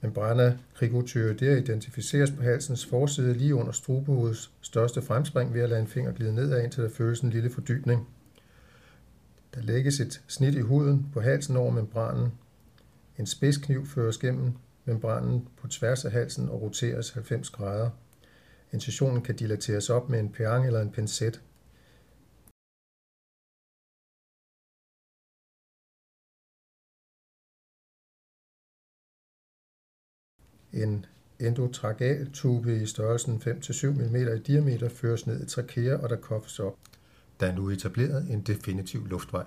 Membrana der identificeres på halsens forside lige under strubehovedets største fremspring ved at lade en finger glide nedad, indtil der føles en lille fordybning. Der lægges et snit i huden på halsen over membranen. En spidskniv føres gennem membranen på tværs af halsen og roteres 90 grader. Incisionen kan dilateres op med en perang eller en pincet. En endotragal tube i størrelsen 5-7 mm i diameter føres ned i trakea, og der koffes op. Der er nu etableret en definitiv luftvej.